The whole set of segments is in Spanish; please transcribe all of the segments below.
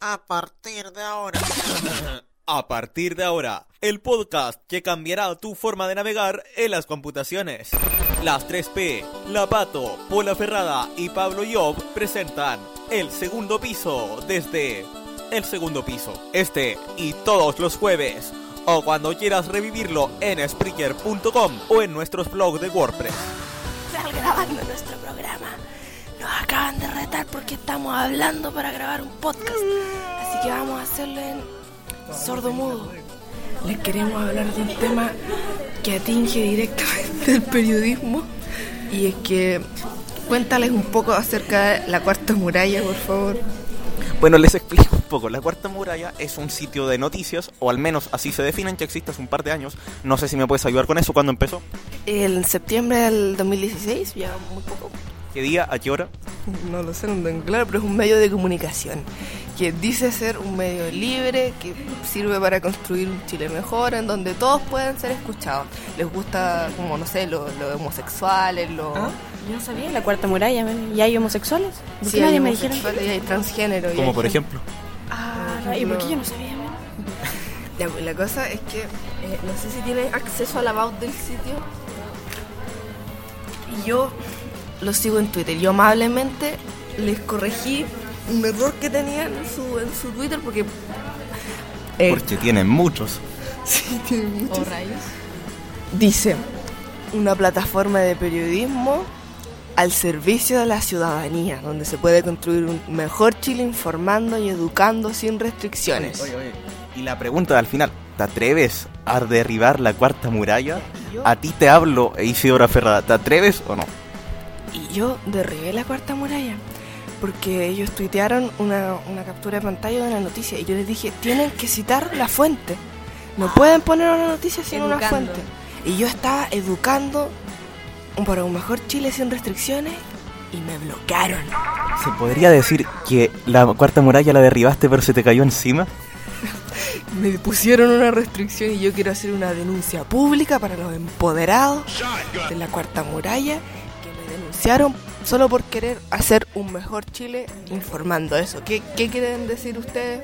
A partir de ahora. A partir de ahora, el podcast que cambiará tu forma de navegar en las computaciones. Las 3P, Lapato, Pola Ferrada y Pablo Job presentan El Segundo Piso desde El Segundo Piso. Este y todos los jueves. O cuando quieras revivirlo en Spreaker.com o en nuestros blogs de WordPress. Grabando nuestro porque estamos hablando para grabar un podcast. Así que vamos a hacerlo en sordo mudo. Les queremos hablar de un tema que atinge directamente el periodismo. Y es que cuéntales un poco acerca de la cuarta muralla, por favor. Bueno, les explico un poco. La Cuarta Muralla es un sitio de noticias, o al menos así se definen, que existe hace un par de años. No sé si me puedes ayudar con eso. ¿Cuándo empezó? En septiembre del 2016, ya muy poco. ¿Qué día? ¿A qué hora? No lo sé, no tengo claro, pero es un medio de comunicación que dice ser un medio libre que sirve para construir un Chile mejor, en donde todos pueden ser escuchados. Les gusta, como no sé, los lo homosexuales, los. ¿Ah? Yo no sabía, la cuarta muralla. ¿y hay homosexuales? ¿Por qué nadie me dijeron? y hay transgénero. Como por ejemplo. Ah, ¿y por qué yo no sabía? Ya, pues, la cosa es que eh, no sé si tienes acceso a la about del sitio. Y yo lo sigo en Twitter. Yo amablemente les corregí un error que tenían en su, en su Twitter porque. eh, Porque tienen muchos. sí, tienen muchos. ¿O rayos? Dice, una plataforma de periodismo al servicio de la ciudadanía, donde se puede construir un mejor Chile informando y educando sin restricciones. Y la pregunta al final, ¿te atreves a derribar la Cuarta Muralla? A ti te hablo, Isidora Ferrada, ¿te atreves o no? Y yo derribé la cuarta muralla, porque ellos tuitearon una, una captura de pantalla de una noticia y yo les dije, tienen que citar la fuente. No pueden poner una noticia sin una fuente. Y yo estaba educando para un mejor Chile sin restricciones y me bloquearon. ¿Se podría decir que la Cuarta Muralla la derribaste pero se te cayó encima? Me pusieron una restricción y yo quiero hacer una denuncia pública para los empoderados de la cuarta muralla denunciaron solo por querer hacer un mejor Chile informando eso. ¿Qué, qué quieren decir ustedes?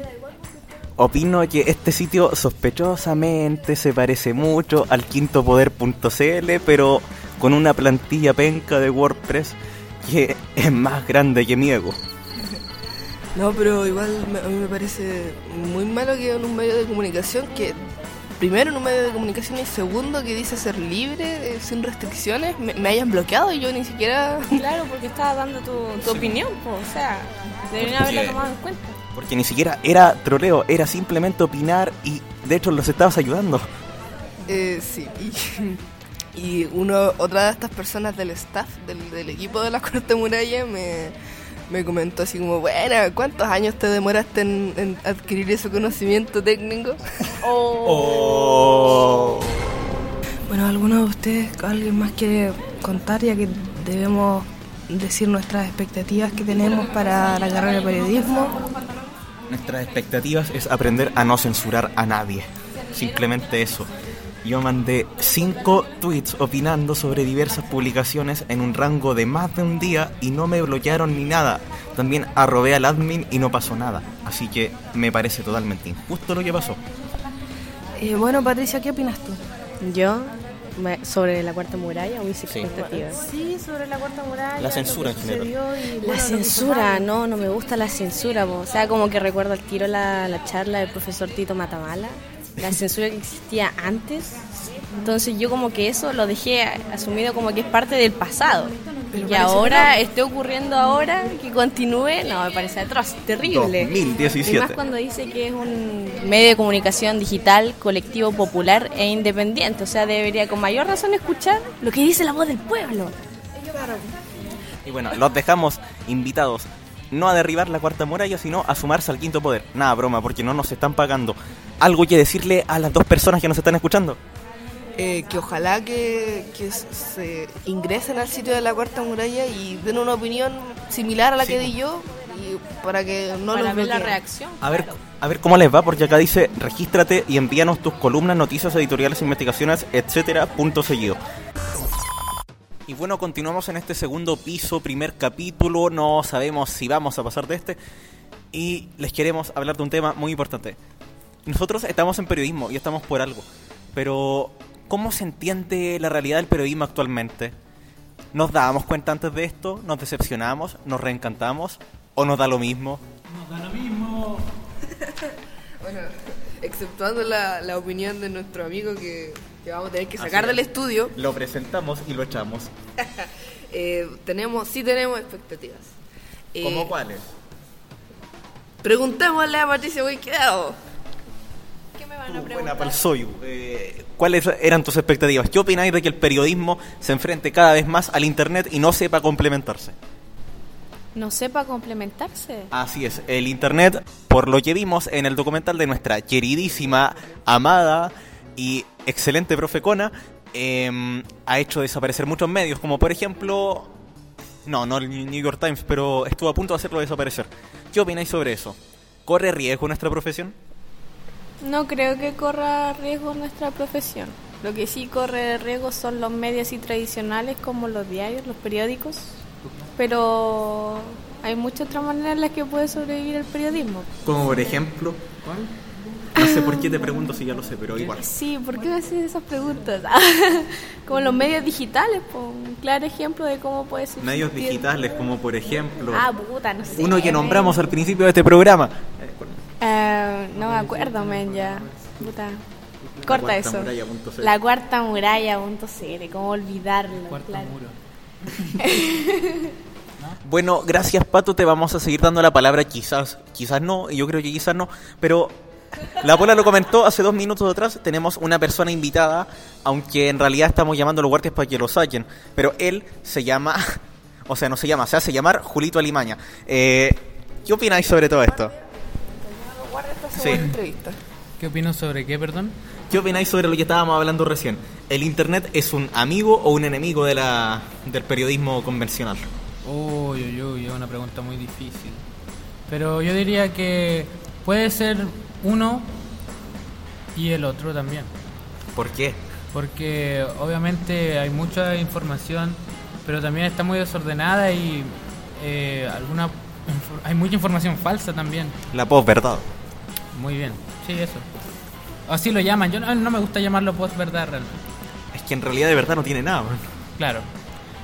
Opino que este sitio sospechosamente se parece mucho al quintopoder.cl, pero con una plantilla penca de WordPress que es más grande que mi ego. No, pero igual me- a mí me parece muy malo que en un medio de comunicación que primero en un medio de comunicación y segundo que dice ser libre, eh, sin restricciones, me, me hayan bloqueado y yo ni siquiera... Claro, porque estaba dando tu, tu opinión, po, o sea, deberían Porque- haberla tomado en cuenta. Porque ni siquiera era troleo, era simplemente opinar y de hecho los estabas ayudando. Eh, sí, y, y uno, otra de estas personas del staff, del, del equipo de la Cuarta Muralla, me, me comentó así como, bueno, ¿cuántos años te demoraste en, en adquirir ese conocimiento técnico? Oh. Bueno, ¿alguno de ustedes, alguien más quiere contar ya que debemos decir nuestras expectativas que tenemos para la carrera de periodismo? Nuestras expectativas es aprender a no censurar a nadie. Simplemente eso. Yo mandé cinco tweets opinando sobre diversas publicaciones en un rango de más de un día y no me bloquearon ni nada. También arrobé al admin y no pasó nada. Así que me parece totalmente injusto lo que pasó. Eh, bueno, Patricia, ¿qué opinas tú? Yo, me- sobre la cuarta muralla, mis Sí. expectativas. Sí, sobre la cuarta muralla. La censura en general. sucedió y, bueno, La censura, no, no me gusta la censura, po. o sea, como que recuerdo al tiro la, la charla del profesor Tito Matamala, la censura que existía antes, entonces yo como que eso lo dejé asumido como que es parte del pasado, y que ahora esté ocurriendo ahora, que continúe, no, me parece atroz, terrible. Y 2017. más cuando dice que es un medio de comunicación digital, colectivo, popular e independiente, o sea, debería con mayor razón escuchar lo que dice la voz del pueblo. Y bueno, los dejamos invitados no a derribar la cuarta muralla, sino a sumarse al quinto poder. Nada, broma, porque no nos están pagando. ¿Algo que decirle a las dos personas que nos están escuchando? Eh, que ojalá que, que se ingresen al sitio de la Cuarta Muralla y den una opinión similar a la que di yo y para que no para los ver la reacción. A ver, a ver cómo les va, porque acá dice regístrate y envíanos tus columnas, noticias, editoriales, investigaciones, etcétera, punto seguido. Y bueno, continuamos en este segundo piso, primer capítulo. No sabemos si vamos a pasar de este. y les queremos hablar de un tema muy importante. Nosotros estamos en periodismo y estamos por algo, pero ¿cómo se entiende la realidad del periodismo actualmente? ¿Nos dábamos cuenta antes de esto? ¿Nos decepcionamos? ¿Nos reencantamos? ¿O nos da lo mismo? Nos da lo mismo. Bueno, exceptuando la, la opinión de nuestro amigo que, que vamos a tener que sacar del estudio, Lo presentamos y lo echamos. eh, tenemos, sí tenemos expectativas. Eh, ¿Cómo cuáles? Preguntémosle a Patricia Huiquedao. Buena preguntar? pa'l soyu. Eh, ¿Cuáles eran tus expectativas? ¿Qué opináis de que el periodismo se enfrente cada vez más al Internet y no sepa complementarse? No sepa complementarse. Así es, el Internet, por lo que vimos en el documental de nuestra queridísima, amada y excelente profe Cona, eh, ha hecho desaparecer muchos medios, como por ejemplo... No, no el New York Times, pero estuvo a punto de hacerlo desaparecer. ¿Qué opináis sobre eso? ¿Corre riesgo nuestra profesión? No creo que corra riesgo nuestra profesión. Lo que sí corre riesgo son los medios y tradicionales como los diarios, los periódicos. Pero hay muchas otras maneras en las que puede sobrevivir el periodismo. Como por ejemplo... No sé por qué te pregunto si ya lo sé, pero igual. Sí, ¿por qué me haces esas preguntas? como los medios digitales, un claro ejemplo de cómo puede ser. Medios digitales, como por ejemplo... Ah, puta, no sé. Uno que nombramos al principio de este programa. Eh, no me acuerdo, men, ya. Puta. Corta cuarta eso. La cuarta muralla.cl, cómo olvidarlo. Cuarto claro. muro. Bueno, gracias Pato, te vamos a seguir dando la palabra quizás, quizás no, y yo creo que quizás no, pero la Pola lo comentó hace dos minutos atrás, tenemos una persona invitada, aunque en realidad estamos llamando a los guardias para que lo saquen, pero él se llama, o sea, no se llama, se hace llamar Julito Alimaña. Eh, ¿Qué opináis sobre todo esto? Sí. entrevista. ¿Qué opino sobre qué, perdón? ¿Qué opináis sobre lo que estábamos hablando recién? ¿El Internet es un amigo o un enemigo de la, del periodismo convencional? Uy, uy, uy, es una pregunta muy difícil. Pero yo diría que puede ser uno y el otro también. ¿Por qué? Porque obviamente hay mucha información, pero también está muy desordenada y eh, alguna hay mucha información falsa también. La posverdad. Muy bien, sí, eso. Así lo llaman. Yo no, no me gusta llamarlo post-verdad realmente. Es que en realidad de verdad no tiene nada. man. Claro.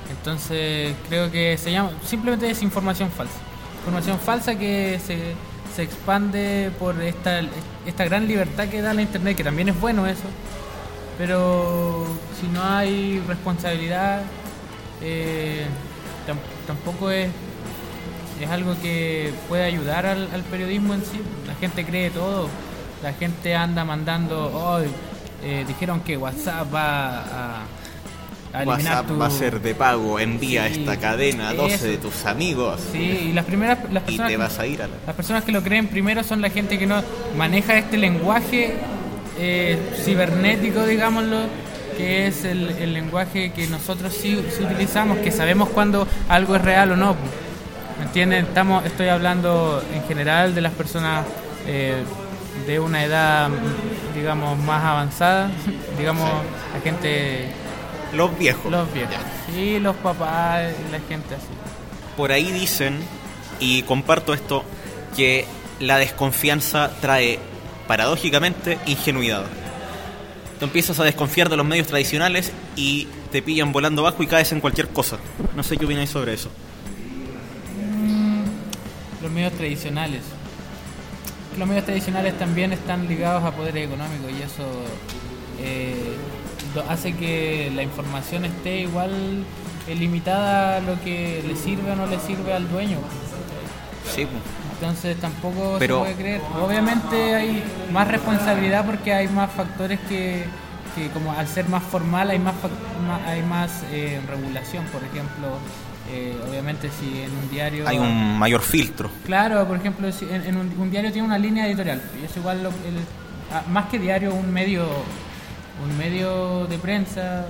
Entonces creo que se llama simplemente es información falsa. Información falsa que se, se expande por esta, esta gran libertad que da la internet, que también es bueno eso. Pero si no hay responsabilidad, eh, tam- tampoco es, es algo que puede ayudar al, al periodismo en sí. La gente cree todo. La gente anda mandando, "Ay, eh, dijeron que WhatsApp va a, WhatsApp tu... va a ser de pago, envía Sí, esta cadena a 12 de tus amigos Sí, y las primeras las y personas, te que- vas a ir a la... las personas que lo creen primero son la gente que no maneja este lenguaje eh, cibernético, digámoslo, que es el, el lenguaje que nosotros sí, sí utilizamos, que sabemos cuando algo es real o no. ¿Me entienden? Estamos, estoy hablando en general de las personas eh, de una edad, digamos, más avanzada, digamos, la gente, Los viejos. los viejos, sí, los papás, la gente así. Por ahí dicen, y comparto esto, que la desconfianza trae, paradójicamente, ingenuidad. Tú empiezas a desconfiar de los medios tradicionales y te pillan volando bajo y caes en cualquier cosa. No sé qué opináis sobre eso. Los medios tradicionales. Los medios tradicionales también están ligados a poderes económicos y eso eh, hace que la información esté igual eh, limitada a lo que le sirve o no le sirve al dueño. Sí, pues. Entonces tampoco Pero- se puede creer. Obviamente hay más responsabilidad porque hay más factores que, que como al ser más formal hay más, hay más eh, regulación. Por ejemplo, eh, obviamente si en un diario hay un mayor filtro. Claro, por ejemplo, si en, en un, un diario tiene una línea editorial y es igual, lo- el- más que diario, un medio, un medio de prensa,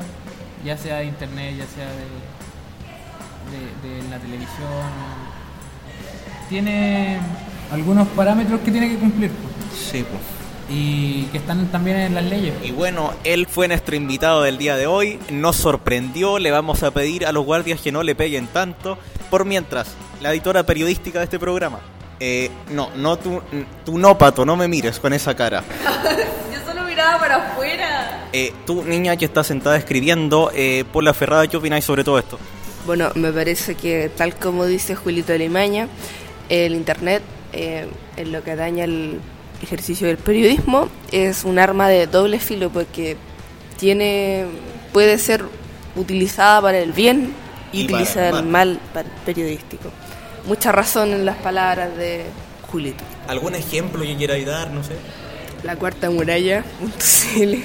ya sea de internet, ya sea de, de, de la televisión, tiene algunos parámetros que tiene que cumplir pues, Sí, pues. Y que están también en las leyes. Y bueno, él fue nuestro invitado del día de hoy, nos sorprendió, le vamos a pedir a los guardias que no le peguen tanto. Por mientras, la editora periodística de este programa, Eh, no, no tú, tú no, Pato, no me mires con esa cara. Yo solo miraba para afuera. Eh, tú, niña que está sentada escribiendo, eh, por la ferrada, ¿qué opináis sobre todo esto? Bueno, me parece que tal como dice Julito Limaña, el Internet, eh, en lo que daña el ejercicio del periodismo, es un arma de doble filo porque tiene puede ser utilizada para el bien y, Y para el utilizada mal. mal para el periodístico. Mucha razón en las palabras de Julito. ¿Algún ejemplo que quierais dar? No sé. La cuarta muralla.cl que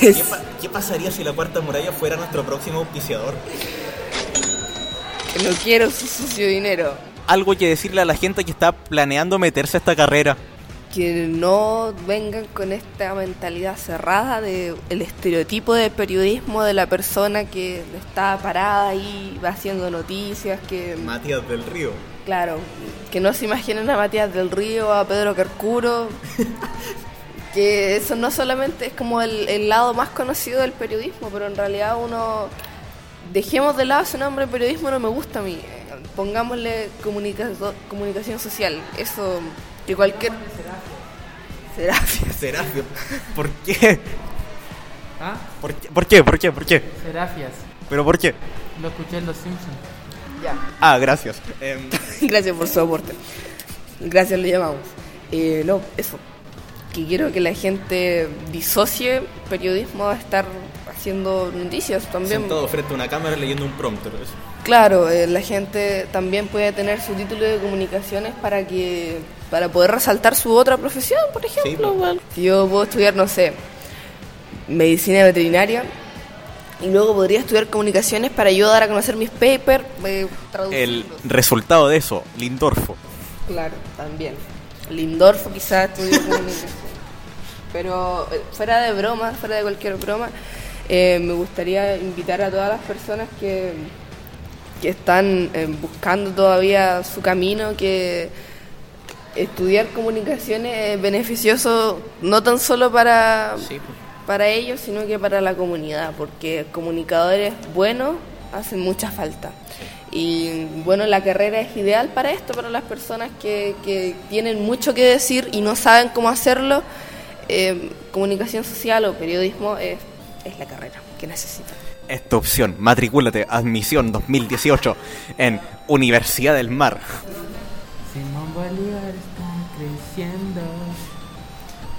¿Qué, es pa- qué pasaría si la cuarta muralla fuera nuestro próximo auspiciador? no quiero su sucio dinero. Algo que decirle a la gente que está planeando meterse a esta carrera. que no vengan con esta mentalidad cerrada de el estereotipo de periodismo de la persona que está parada ahí va haciendo noticias que Matías del Río. claro que no se imaginen a Matías del Río a Pedro Carcuro que eso no solamente es como el, el lado más conocido del periodismo pero en realidad uno dejemos de lado ese nombre periodismo no me gusta a mí pongámosle comunica- comunicación social eso que cualquier. Serafio. ¿Por qué? ¿Ah? ¿Por qué? ¿Por qué? ¿Por qué? ¿Por qué? Serafias. ¿Pero por qué? Lo escuché en Los Simpsons. Ya. Ah, gracias. Em, Gracias por su aporte. Gracias, le llamamos. Eh, no, eso. Que quiero que la gente disocie periodismo a estar haciendo noticias también. sentado frente a una cámara leyendo un prompter. eso. Claro, eh, la gente también puede tener su título de comunicaciones para que para poder resaltar su otra profesión, por ejemplo. pues. Bueno, si yo puedo estudiar, no sé, medicina veterinaria y luego podría estudiar comunicaciones para yo dar a conocer mis papers, eh, El resultado de eso, Lindorfo. Claro, también. Lindorfo quizás estudió comunicación. Pero eh, fuera de broma, fuera de cualquier broma, eh, me gustaría invitar a todas las personas que, que están eh, buscando todavía su camino, que estudiar comunicaciones es beneficioso no tan solo para, para ellos, sino que para la comunidad, porque comunicadores buenos hacen mucha falta. Y bueno, la carrera es ideal para esto, para las personas que, que tienen mucho que decir y no saben cómo hacerlo. Eh, comunicación social o periodismo es, es la carrera que necesitan. Esta opción, matricúlate, admisión 2018 en Universidad del Mar. Simón Bolívar está creciendo.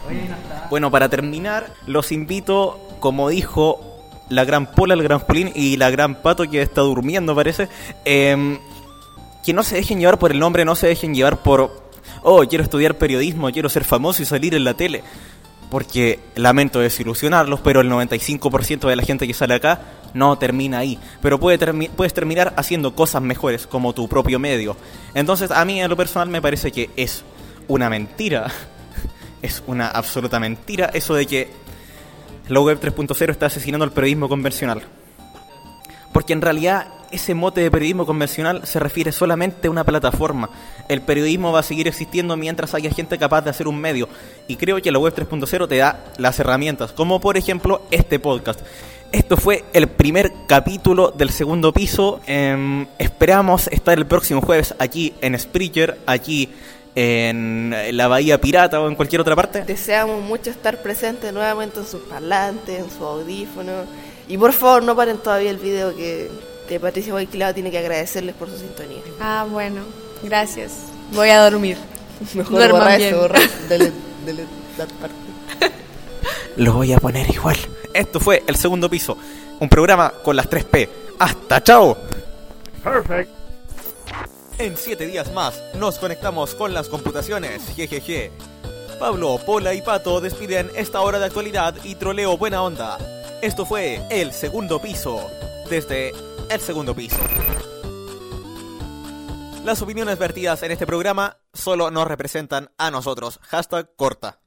Oye, no está. Bueno, para terminar, los invito, como dijo la gran Pola, el gran Julín y la gran Pato que está durmiendo, parece, em, que no se dejen llevar por el nombre, no se dejen llevar por, oh, quiero estudiar periodismo, quiero ser famoso y salir en la tele. Porque lamento desilusionarlos, pero el 95% de la gente que sale acá no termina ahí. Pero puede puedes terminar haciendo cosas mejores, como tu propio medio. Entonces, a mí, en lo personal, me parece que es una mentira. Es una absoluta mentira eso de que la web 3.0 está asesinando al periodismo convencional. Porque en realidad ese mote de periodismo convencional se refiere solamente a una plataforma. El periodismo va a seguir existiendo mientras haya gente capaz de hacer un medio. Y creo que la web 3.0 te da las herramientas, como por ejemplo este podcast. Esto fue el primer capítulo del segundo piso. Em, esperamos estar el próximo jueves aquí en Spreaker, aquí en la Bahía Pirata o en cualquier otra parte. Deseamos mucho estar presentes nuevamente en sus parlantes, en sus audífonos. Y por favor, no paren todavía el video que, que Patricia Boiquilado tiene que agradecerles por su sintonía. Ah, bueno, gracias. Voy a dormir. Mejor borra bien. eso, borra. Dele, dele parte. Lo voy a poner igual. Esto fue El Segundo Piso, un programa con las 3P. ¡Hasta chao! En siete días más nos conectamos con las computaciones. Jejeje. Pablo, Pola y Pato despiden esta hora de actualidad y troleo buena onda. Esto fue El Segundo Piso, desde El Segundo Piso. Las opiniones vertidas en este programa solo nos representan a nosotros. Hashtag corta.